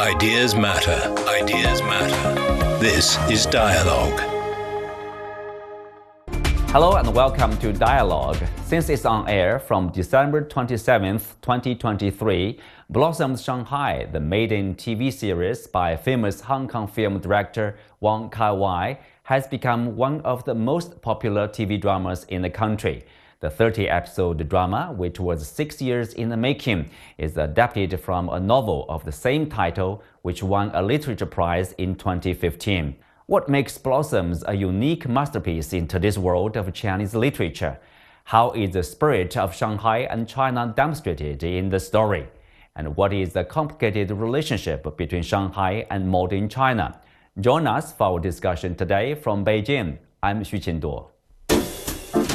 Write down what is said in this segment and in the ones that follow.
Ideas matter. Ideas matter. This is Dialogue. Hello and welcome to Dialogue. Since it's on air from December 27th, 2023, Blossoms Shanghai, the maiden TV series by famous Hong Kong film director Wong Kar Wai, has become one of the most popular TV dramas in the country. The 30 episode drama, which was six years in the making, is adapted from a novel of the same title, which won a literature prize in 2015. What makes Blossoms a unique masterpiece in today's world of Chinese literature? How is the spirit of Shanghai and China demonstrated in the story? And what is the complicated relationship between Shanghai and modern China? Join us for our discussion today from Beijing. I'm Xu Qinduo.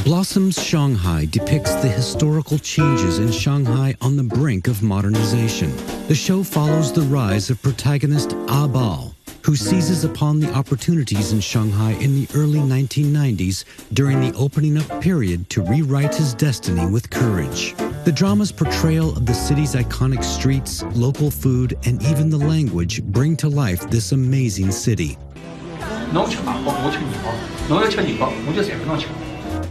Blossoms Shanghai depicts the historical changes in Shanghai on the brink of modernization. The show follows the rise of protagonist Ah Bao, who seizes upon the opportunities in Shanghai in the early 1990s during the opening up period to rewrite his destiny with courage. The drama's portrayal of the city's iconic streets, local food, and even the language bring to life this amazing city.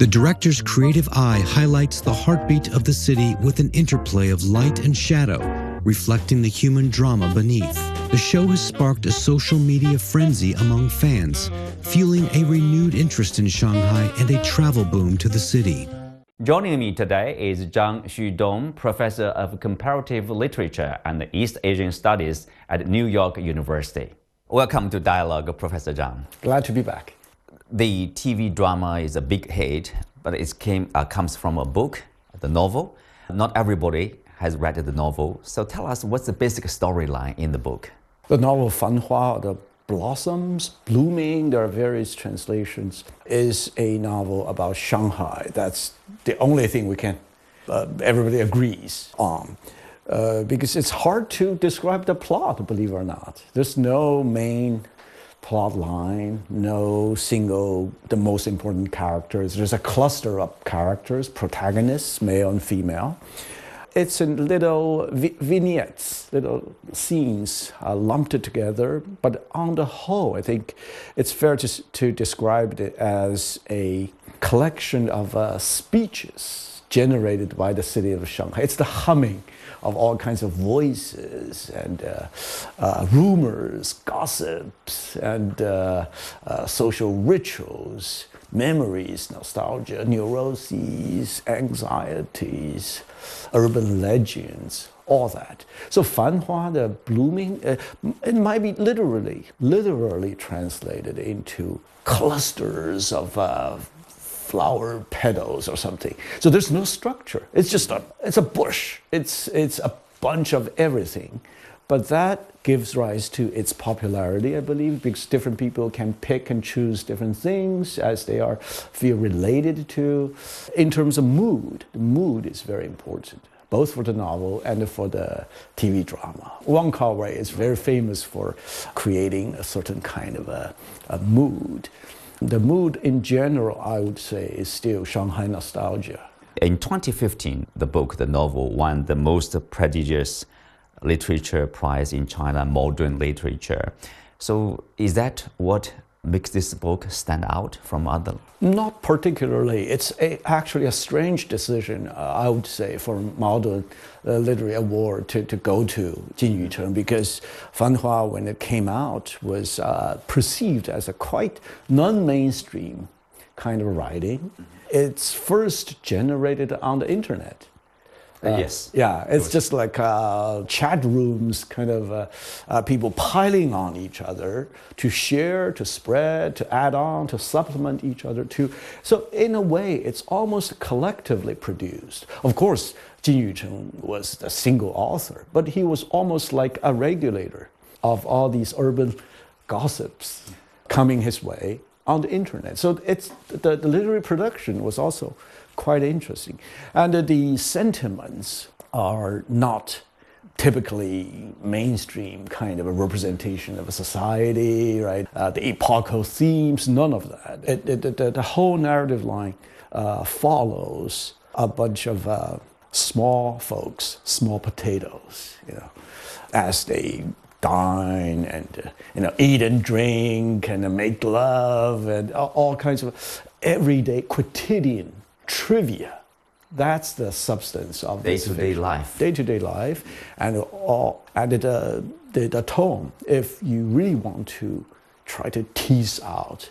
The director's creative eye highlights the heartbeat of the city with an interplay of light and shadow, reflecting the human drama beneath. The show has sparked a social media frenzy among fans, fueling a renewed interest in Shanghai and a travel boom to the city. Joining me today is Zhang Xudong, professor of comparative literature and East Asian studies at New York University. Welcome to Dialogue, Professor Zhang. Glad to be back. The TV drama is a big hit, but it came, uh, comes from a book, the novel. Not everybody has read the novel, so tell us what's the basic storyline in the book. The novel Fan Hua, the blossoms blooming, there are various translations, is a novel about Shanghai. That's the only thing we can, uh, everybody agrees on. Uh, because it's hard to describe the plot, believe it or not. There's no main plot line, no single, the most important characters. There's a cluster of characters, protagonists, male and female. It's in little vi- vignettes, little scenes uh, lumped together, but on the whole, I think it's fair to, to describe it as a collection of uh, speeches generated by the city of Shanghai. It's the humming of all kinds of voices and uh, uh, rumors, gossips, and uh, uh, social rituals, memories, nostalgia, neuroses, anxieties, urban legends, all that. So Fanhua, the blooming, uh, it might be literally, literally translated into clusters of flower petals or something. So there's no structure. It's just a it's a bush. It's it's a bunch of everything. But that gives rise to its popularity, I believe, because different people can pick and choose different things as they are feel related to. In terms of mood, the mood is very important both for the novel and for the TV drama. Wong Kar Wai is very famous for creating a certain kind of a, a mood. The mood in general, I would say, is still Shanghai nostalgia. In 2015, the book, the novel, won the most prestigious literature prize in China, modern literature. So, is that what makes this book stand out from other? Not particularly. It's a, actually a strange decision, uh, I would say, for modern uh, literary award to, to go to Jin Yucheng because Fan Hua, when it came out, was uh, perceived as a quite non-mainstream kind of writing. It's first generated on the internet. Uh, yes. Yeah, it's just like uh, chat rooms, kind of uh, uh, people piling on each other to share, to spread, to add on, to supplement each other. To so in a way, it's almost collectively produced. Of course, Jin Yucheng was the single author, but he was almost like a regulator of all these urban gossips coming his way on the internet. So it's the, the literary production was also quite interesting. And uh, the sentiments are not typically mainstream kind of a representation of a society, right? Uh, the epochal themes, none of that. It, it, the, the, whole narrative line uh, follows a bunch of uh, small folks, small potatoes, you know, as they dine and uh, you know eat and drink and make love and all kinds of everyday quotidian trivia. That's the substance of Day-to-day fiction. life. Day-to-day life, and all and the, the the tone. If you really want to try to tease out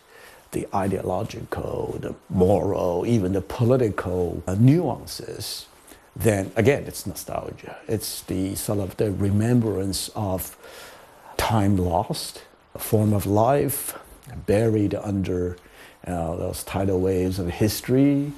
the ideological, the moral, even the political uh, nuances, then again, it's nostalgia. It's the sort of the remembrance of time lost, a form of life buried under uh, those tidal waves of history.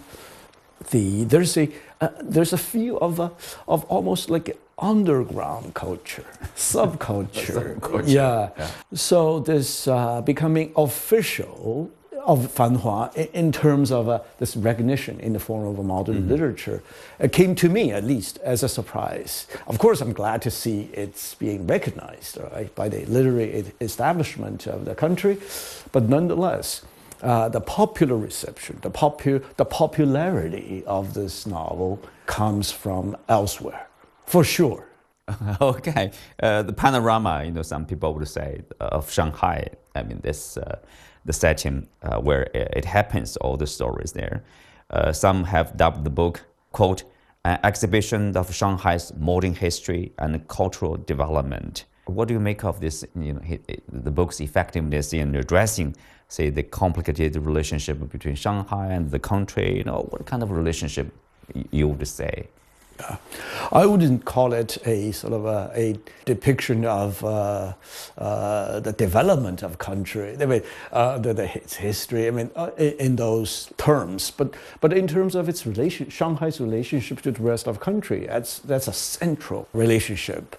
The, there's, a, uh, there's a feel of, a, of almost like underground culture, subculture. Subculture, Yeah. yeah. So this uh, becoming official of Fanhua in terms of uh, this recognition in the form of a modern Mm-hmm. literature uh, came to me at least as a surprise. Of course, I'm glad to see it's being recognized right, by the literary establishment of the country, but nonetheless, uh, the popular reception, the, popu- the popularity of this novel comes from elsewhere, for sure. Okay, uh, the panorama, you know, some people would say uh, of Shanghai. I mean, this uh, the setting uh, where it happens, all the stories there. Some have dubbed the book quote an exhibition of Shanghai's modern history and cultural development. What do you make of this? You know, the book's effectiveness in addressing, say, the complicated relationship between Shanghai and the country. You know, what kind of relationship you would say? I wouldn't call it a sort of a, a depiction of uh, uh, the development of country. I mean, uh, the, the, its history. I mean, uh, in those terms, but but in terms of its relation, Shanghai's relationship to the rest of country, that's that's a central relationship,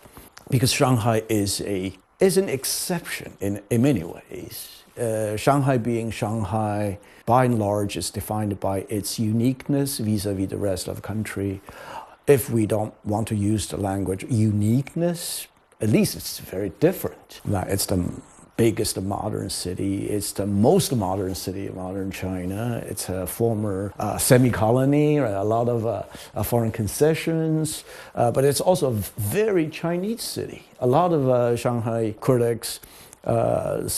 because Shanghai is a is an exception in in many ways. Uh, Shanghai being Shanghai, by and large, is defined by its uniqueness vis-a-vis the rest of the country if we don't want to use the language uniqueness, at least it's very different. Like, It's the biggest modern city. It's the most modern city of modern China. It's a former uh, semi-colony, a lot of uh, uh, foreign concessions, uh, but it's also a very Chinese city. A lot of uh, Shanghai critics uh,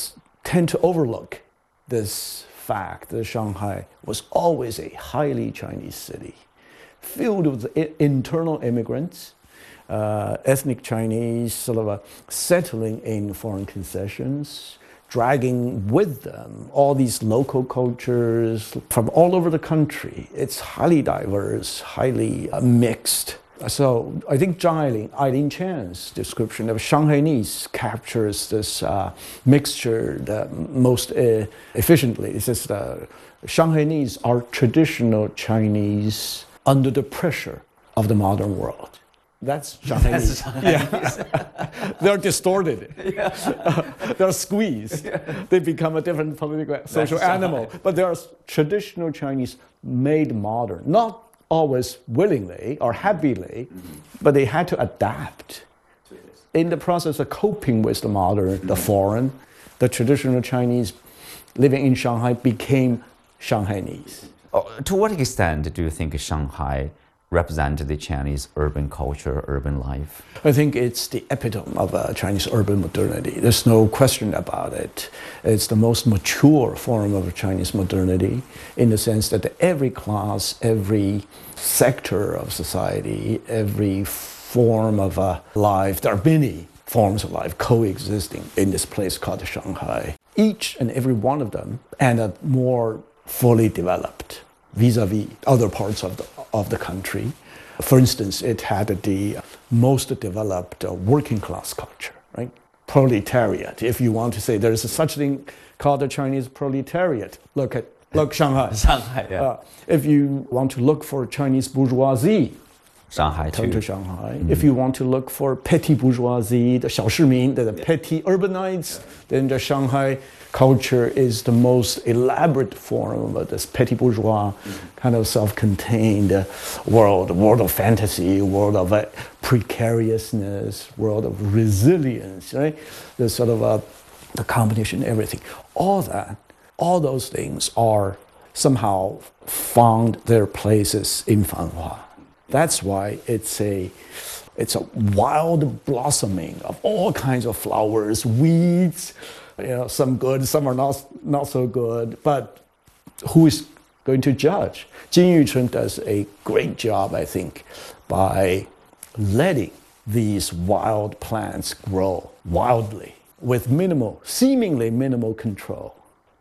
tend to overlook this fact that Shanghai was always a highly Chinese city filled with internal immigrants, uh, ethnic Chinese, sort of settling in foreign concessions, dragging with them all these local cultures from all over the country. It's highly diverse, highly uh, mixed. So I think Zhang Ailing, Eileen Chang's description of Shanghainese captures this uh, mixture the most uh, efficiently. It says uh, Shanghainese are traditional Chinese under the pressure of the modern world. That's Shanghainese. yeah. They're distorted. Yeah. They're squeezed. They become a different political social animal. But they are traditional Chinese made modern, not always willingly or happily, mm-hmm. but they had to adapt. In the process of coping with the modern, the mm-hmm. foreign, the traditional Chinese living in Shanghai became Shanghainese. Oh, to what extent do you think Shanghai represented the Chinese urban culture, urban life? I think it's the epitome of uh, Chinese urban modernity. There's no question about it. It's the most mature form of Chinese modernity in the sense that every class, every sector of society, every form of uh, life, there are many forms of life coexisting in this place called Shanghai. Each and every one of them, and uh, more fully developed vis-a-vis other parts of the, of the country. For instance, it had the most developed working class culture, right? Proletariat. If you want to say there is a such thing called the Chinese proletariat, look at look Shanghai. Shanghai, yeah. Uh, if you want to look for Chinese bourgeoisie, Shanghai turn too. to Shanghai. If you want to look for petty bourgeoisie, the 小市民, the, the petty urbanites, then the Shanghai culture is the most elaborate form of this petty bourgeois kind of self-contained uh, world, world of fantasy, world of uh, precariousness, world of resilience, right? The sort of uh, the combination, everything. All that, all those things are somehow found their places in Fanhua. That's why it's a It's a wild blossoming of all kinds of flowers, weeds, you know, some good, some are not, not so good, but who is going to judge? Jin Yucheng does a great job, I think, by letting these wild plants grow wildly with minimal, seemingly minimal control.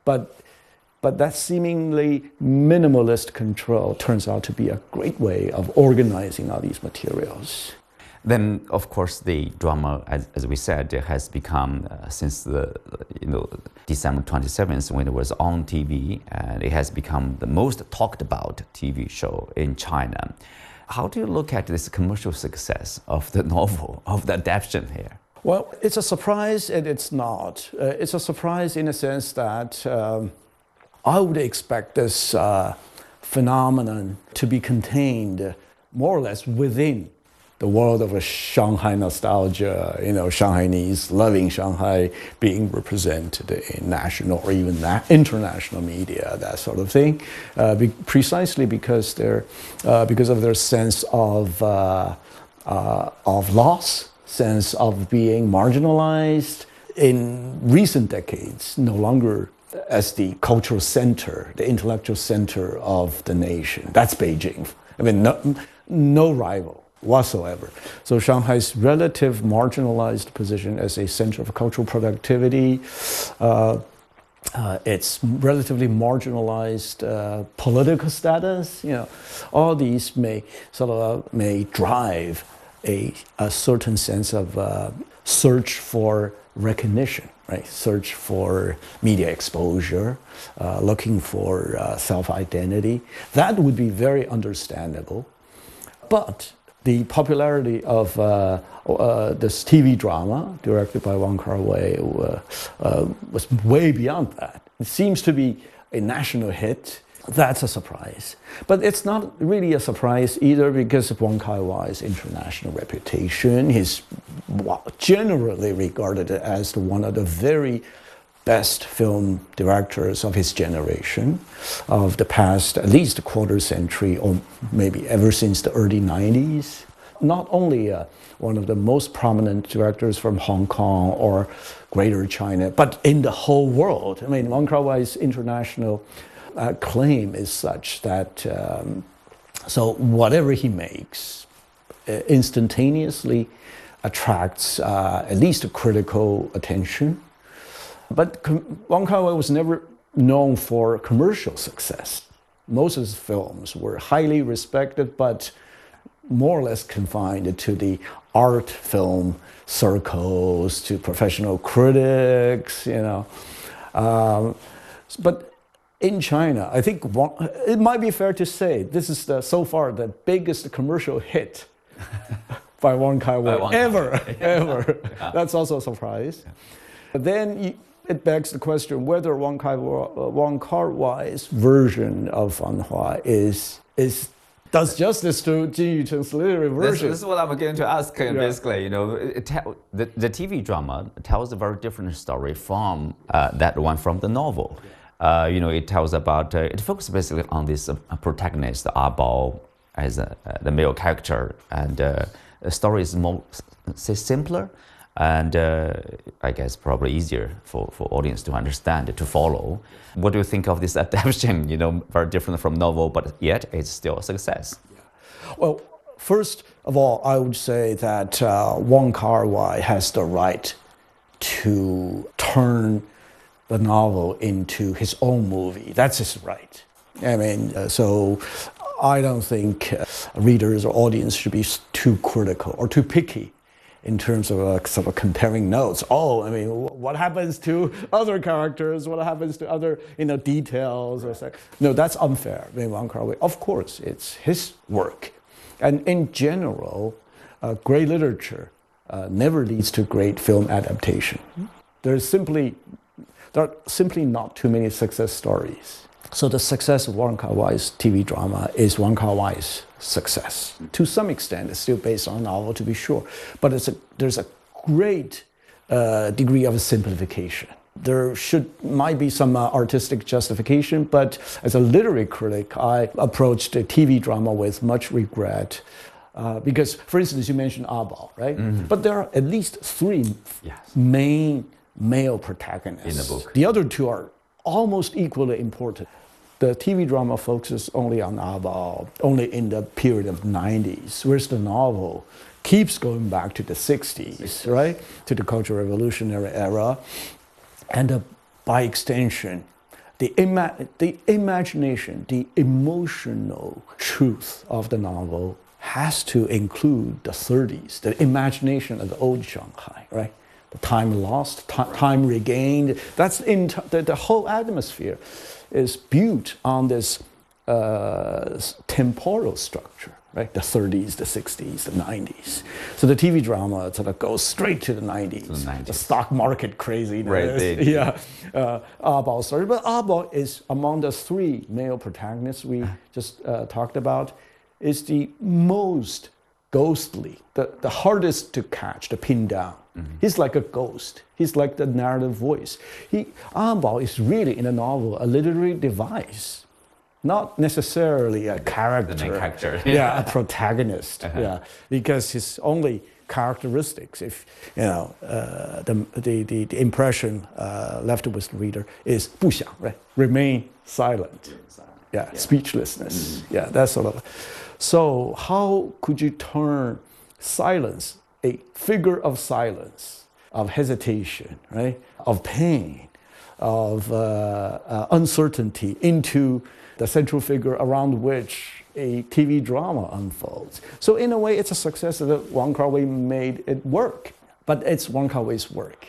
But, but that seemingly minimalist control turns out to be a great way of organizing all these materials. Then, of course, the drama, as, as we said, has become uh, since the you know December 27th when it was on TV, and it has become the most talked about TV show in China. How do you look at this commercial success of the novel, of the adaptation here? Well, it's a surprise and it's not. Uh, it's a surprise in a sense that um, I would expect this uh, phenomenon to be contained more or less within the world of a Shanghai nostalgia, you know, Shanghainese loving Shanghai being represented in national or even na- international media, that sort of thing, uh, be- precisely because they're, uh, because of their sense of, uh, uh of loss, sense of being marginalized in recent decades, no longer as the cultural center, the intellectual center of the nation. That's Beijing. I mean, no, no rival whatsoever. So Shanghai's relative marginalized position as a center of cultural productivity, uh, uh, its relatively marginalized uh, political status, you know, all these may sort of uh, may drive a, a certain sense of uh, search for recognition, right? Search for media exposure, uh, looking for self identity. That would be very understandable. But the popularity of uh, uh, this TV drama directed by Wong Kar Wai uh, uh, was way beyond that. It seems to be a national hit. That's a surprise. But it's not really a surprise either because of Wong Kar Wai's international reputation. He's generally regarded as one of the very best film directors of his generation, of the past at least a quarter century, or maybe ever since the early 90s. Not only uh, one of the most prominent directors from Hong Kong or Greater China, but in the whole world. I mean, Wong Kar Wai's international uh, claim is such that um, so whatever he makes uh, instantaneously attracts uh, at least critical attention but Wong Kar Wai was never known for commercial success. Most of his films were highly respected, but more or less confined to the art film circles, to professional critics, you know. Um, but in China, I think it might be fair to say this is the, so far the biggest commercial hit by Wong Kar Wai ever, ever. Yeah. That's also a surprise. Yeah. But then it begs the question whether Wong Kar, Wong Kar Wai's version of Fanhua is, is does justice to Jin Yucheng's literary version. This, this, is what I'm going to ask. Yeah. Basically, you know, the, the TV drama tells a very different story from uh, that one from the novel. Uh, you know, it tells about uh, it focuses basically on this uh, protagonist Bao as uh, the male character, and uh, the story is more simpler and uh, I guess probably easier for, for audience to understand, to follow. What do you think of this adaptation? You know, very different from novel, but yet it's still a success. Well, first of all, I would say that uh, Wong Kar Wai has the right to turn the novel into his own movie. That's his right. I mean, uh, so I don't think uh, readers or audience should be too critical or too picky in terms of uh, sort of comparing notes. Oh, I mean, what happens to other characters? What happens to other you know details? Or so. No, that's unfair. I mean, of course, it's his work, and in general, uh, great literature uh, never leads to great film adaptation. There's simply there are simply not too many success stories. So the success of Wong Kar Wai's TV drama is Wong Kar Wai's success. To some extent, it's still based on a novel, to be sure, but a, there's a great uh, degree of simplification. There should might be some uh, artistic justification, but as a literary critic, I approached the TV drama with much regret. Uh, because, for instance, you mentioned Abao, right? But there are at least three Mm-hmm. Yes. main male protagonists In the book. The other two are almost equally important. The TV drama focuses only on Abao, only in the period of 90s, whereas the novel keeps going back to the 60s, right? To the Cultural Revolutionary era. And uh, by extension, the, ima- the imagination, the emotional truth of the novel has to include the 30s, the imagination of the old Shanghai, right? The time lost, ti- time regained. That's in t- the, the whole atmosphere is built on this uh, temporal structure, right? The 30s, the 60s, the 90s. So the TV drama sort of goes straight to the 90s. the 90s. stock market craziness. Right, they- yeah. Uh, story. But Abao is among the three male protagonists we just uh, talked about, is the most ghostly, the, the hardest to catch, to pin down. He's like a ghost. He's like the narrative voice. He, Abao is really in a novel a literary device, not necessarily a character. The main character. yeah, a protagonist. Yeah, because his only characteristics, if you know, uh, the, the, the, the impression uh, left with the reader is 不响, right? Remain silent. Yeah, speechlessness. Yeah, that sort of. So how could you turn silence, a figure of silence, of hesitation, right, of pain, of uh, uh, uncertainty into the central figure around which a TV drama unfolds. So in a way, it's a success that Wong Kar-wai made it work. But it's Wong Kar-wai's work.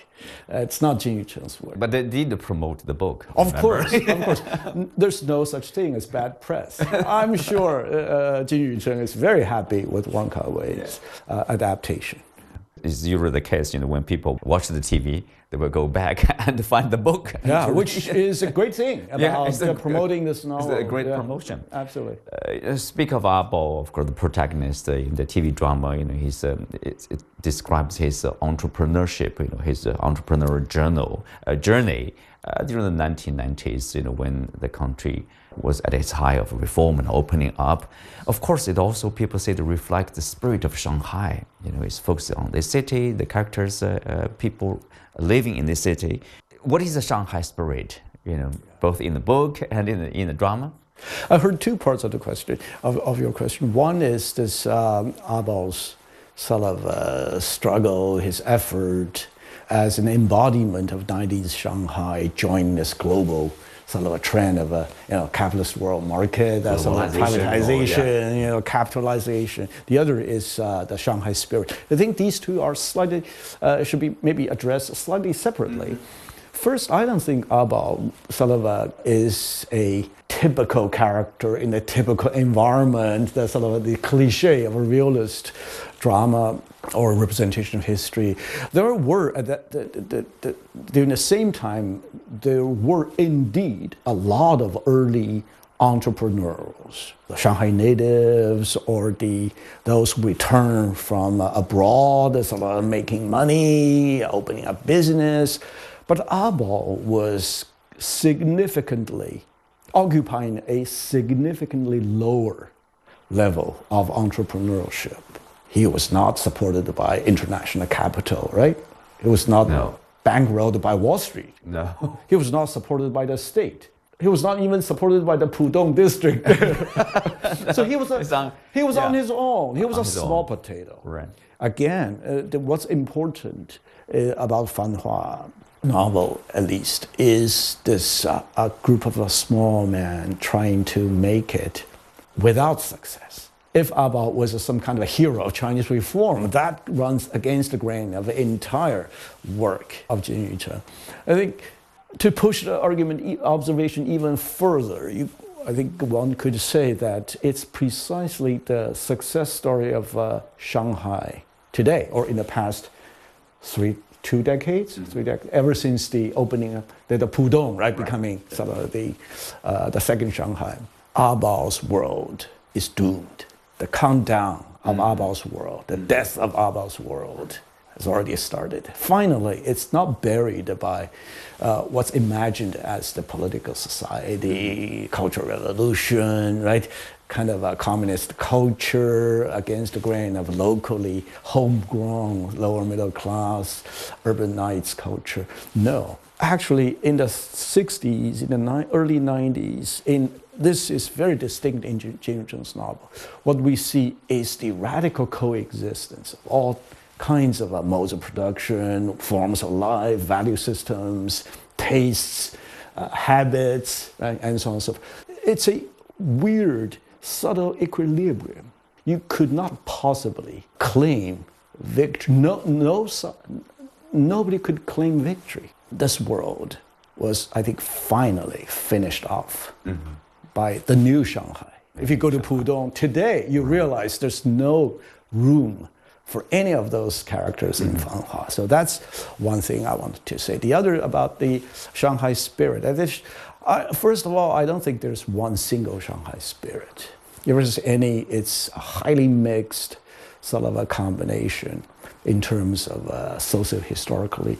Uh, it's not Jin Yucheng's work. But they did promote the book. Of remember? course, of course. There's no such thing as bad press. I'm sure uh, Jin Yucheng is very happy with Wong Kar-wai's uh, adaptation. It's usually the case, you know, when people watch the TV, they will go back and find the book. Yeah, which is a great thing about Yeah, it's a promoting this it's a great Yeah, promotion. Absolutely. Uh, speak of Abao, of course, the protagonist uh, in the TV drama. You know, he's um, it, it describes his uh, entrepreneurship. You know, his uh, entrepreneurial journal uh, journey uh, during the 1990s. You know, when the country was at its high of reform and opening up. Of course, it also people say to reflect the spirit of Shanghai. You know, it's focused on the city, the characters, people living in this city. What is the Shanghai spirit? You know, both in the book and in the, in the drama. I heard two parts of the question of, of your question. One is this um, Abao's sort of uh, struggle, his effort as an embodiment of 90s Shanghai, joining this global sort of a trend of a you know capitalist world market, that sort of privatization, oh, you know capitalization. The other is uh, the Shanghai spirit. I think these two are slightly uh, should be maybe addressed slightly separately. First, I don't think Abao Salava is a typical character in a typical environment, the sort of the cliche of a realist drama or representation of history. There were, at that, during the same time, there were indeed a lot of early entrepreneurs, the Shanghai natives or the those who return from abroad, sort of making money, opening a business. But Abao was significantly occupying a significantly lower level of entrepreneurship. He was not supported by international capital, right? He was not No. bankrolled by Wall Street. No. He was not supported by the state. He was not even supported by the Pudong district. so he was, a, on- he was on his own. He was On a small own. potato. Right. Again, uh, the, what's important uh, about Fanhua novel, at least, is this uh, a group of a small man trying to make it without success. If Abao was some kind of a hero of Chinese reform, that runs against the grain of the entire work of Jin Yucheng. I think to push the argument observation even further, you, I think one could say that it's precisely the success story of uh, Shanghai today, or in the past three, two decades, mm-hmm. three decades, ever since the opening of the, the Pudong, right, becoming sort of the, uh, the second Shanghai. Ah Abao's world is doomed. The countdown of mm-hmm. ah Abao's world, the death of ah Abao's world has already started. Finally, it's not buried by uh, what's imagined as the political society, cultural revolution, right? Kind of a communist culture against the grain of locally homegrown lower middle class urbanites culture. No. Actually, in the 60s, in the early 90s, in this is very distinct in Jin Yucheng's novel. What we see is the radical coexistence of all kinds of uh, modes of production, forms of life, value systems, tastes, uh, habits, right, and so on and so forth. It's a weird, subtle equilibrium. You could not possibly claim victory. No, no, nobody could claim victory. This world was, I think, finally finished off mm-hmm. by the new Shanghai. If you go to Pudong today, you realize there's no room for any of those characters in mm-hmm. Fanhua. So that's one thing I wanted to say. The other about the Shanghai spirit. I, first of all, I don't think there's one single Shanghai spirit. If there's any, it's a highly mixed sort of a combination in terms of uh, socio-historically,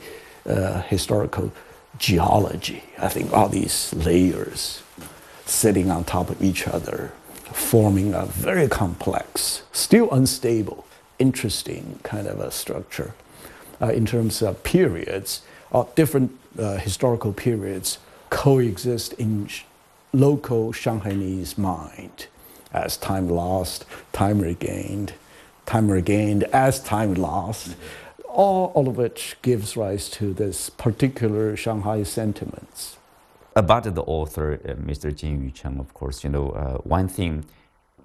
uh, historical geology. I think all these layers sitting on top of each other, forming a very complex, still unstable interesting kind of a structure uh, in terms of periods, or uh, different uh, historical periods coexist in sh- local Shanghainese mind as time lost, time regained, time regained as time lost. All, all of which gives rise to this particular Shanghai sentiments. About the author, uh, Mr. Jin Yucheng, of course, you know, uh, one thing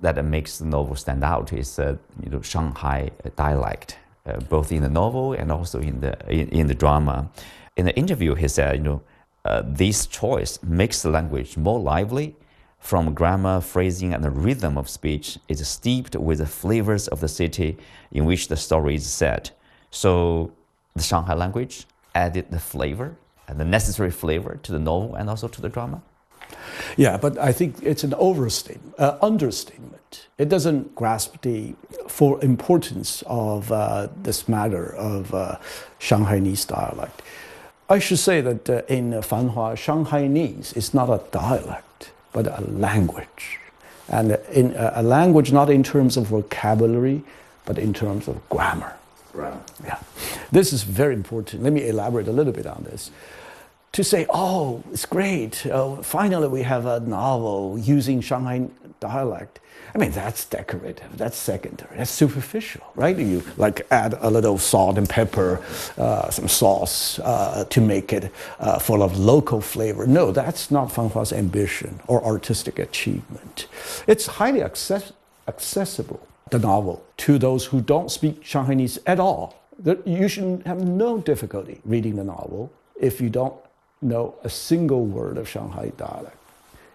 that makes the novel stand out is uh, you know Shanghai dialect, uh, both in the novel and also in the in, in, the drama. In the interview, he said, you know, uh, this choice makes the language more lively. From grammar, phrasing, and the rhythm of speech is steeped with the flavors of the city in which the story is set. So, the Shanghai language added the flavor and the necessary flavor to the novel and also to the drama. Yeah, but I think it's an overstatement, uh, understatement. It doesn't grasp the full importance of uh, this matter of uh, Shanghainese dialect. I should say that uh, in Fanhua, Shanghainese is not a dialect, but a language. And in uh, a language not in terms of vocabulary, but in terms of grammar. Right. Yeah. This is very important. Let me elaborate a little bit on this to say, oh, it's great. Uh, finally, we have a novel using Shanghai dialect. I mean, that's decorative. That's secondary. That's superficial, right? You like add a little salt and pepper, uh, some sauce uh, to make it uh, full of local flavor. No, that's not Fanhua's ambition or artistic achievement. It's highly access- accessible, the novel, to those who don't speak Shanghainese at all. You should have no difficulty reading the novel if you don't know a single word of Shanghai dialect.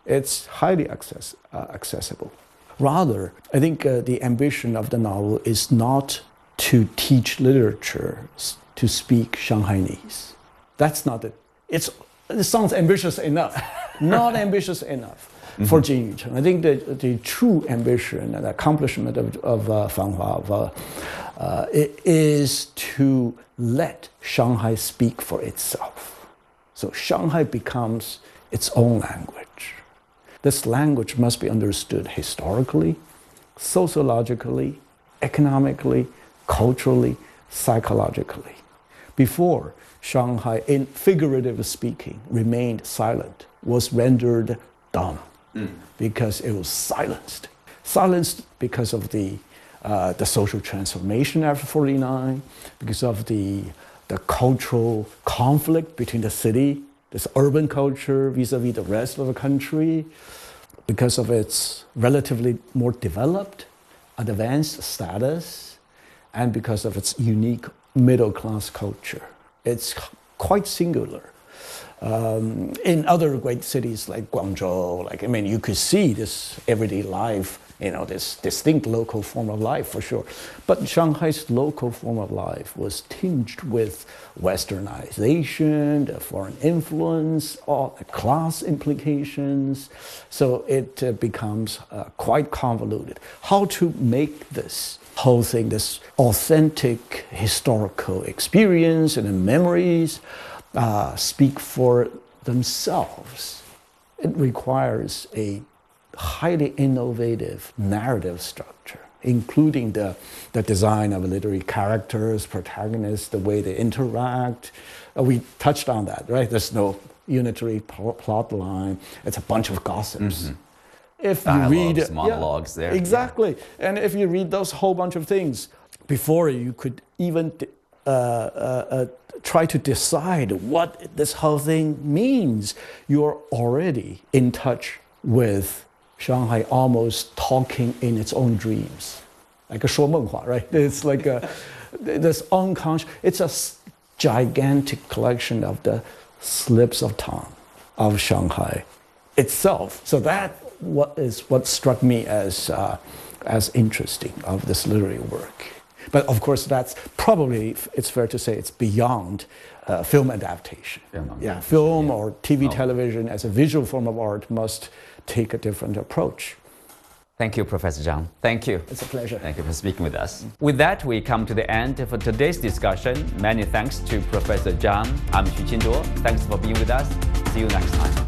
It's highly access, uh, accessible. Rather, I think uh, the ambition of the novel is not to teach literature to speak Shanghainese. That's not it. It's, it sounds ambitious enough, not ambitious enough mm-hmm. for Jin Yucheng. I think the, the true ambition and accomplishment of, of uh, Fanhua of, uh, uh, is to let Shanghai speak for itself so Shanghai becomes its own language. This language must be understood historically, sociologically, economically, culturally, psychologically. Before, Shanghai, in figurative speaking, remained silent, was rendered dumb mm. because it was silenced. Silenced because of the, uh, the social transformation after 49, because of the the cultural conflict between the city, this urban culture vis-a-vis the rest of the country, because of its relatively more developed, advanced status, and because of its unique middle class culture. It's quite singular. Um, in other great cities like Guangzhou, like I mean, you could see this everyday life you know, this distinct local form of life for sure. But Shanghai's local form of life was tinged with westernization, the foreign influence, all the class implications. So it uh, becomes uh, quite convoluted. How to make this whole thing, this authentic historical experience and memories, uh, speak for themselves. It requires a highly innovative narrative structure, including the, the design of literary characters, protagonists, the way they interact. Uh, we touched on that, right? There's no unitary plot line, it's a bunch of gossips. Mm-hmm. If Dialogues, you read monologues yeah, there. Exactly. Yeah. And if you read those whole bunch of things, before you could even uh, uh, uh, try to decide what this whole thing means, you're already in touch with Shanghai almost talking in its own dreams, like a 说梦话, right? It's like a, this unconscious, it's a gigantic collection of the slips of tongue of Shanghai itself. So that what is what struck me as, uh, as interesting of this literary work. But of course, that's probably, it's fair to say, it's beyond uh, film adaptation. Film, yeah, film yeah. or TV, oh. television as a visual form of art must take a different approach. Thank you, Professor Zhang. Thank you. It's a pleasure. Thank you for speaking with us. With that, we come to the end of today's discussion. Many thanks to Professor Zhang. I'm Xu Qinduo. Thanks for being with us. See you next time.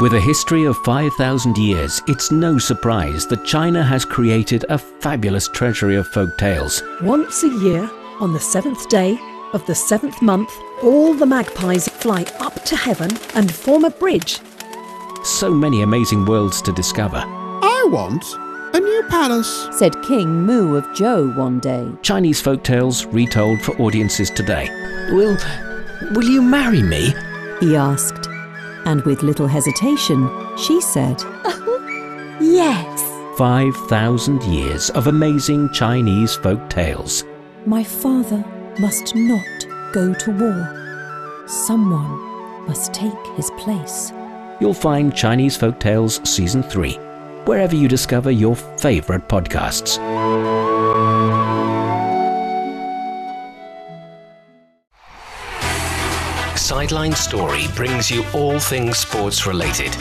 With a history of 5,000 years, it's no surprise that China has created a fabulous treasury of folk tales. Once a year, on the seventh day of the seventh month, all the magpies fly up to heaven and form a bridge. So many amazing worlds to discover. I want a new palace, said King Mu of Zhou one day. Chinese folk tales retold for audiences today. Will, will you marry me? He asked. And with little hesitation, she said, Yes. 5,000 years of amazing Chinese folk tales. My father must not go to war. Someone must take his place. You'll find Chinese Folk Tales Season 3 wherever you discover your favorite podcasts. Sideline Story brings you all things sports related.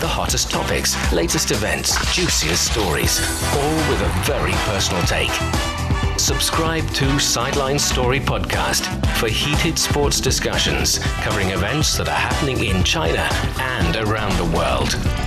The hottest topics, latest events, juiciest stories, all with a very personal take. Subscribe to Sideline Story Podcast for heated sports discussions covering events that are happening in China and around the world.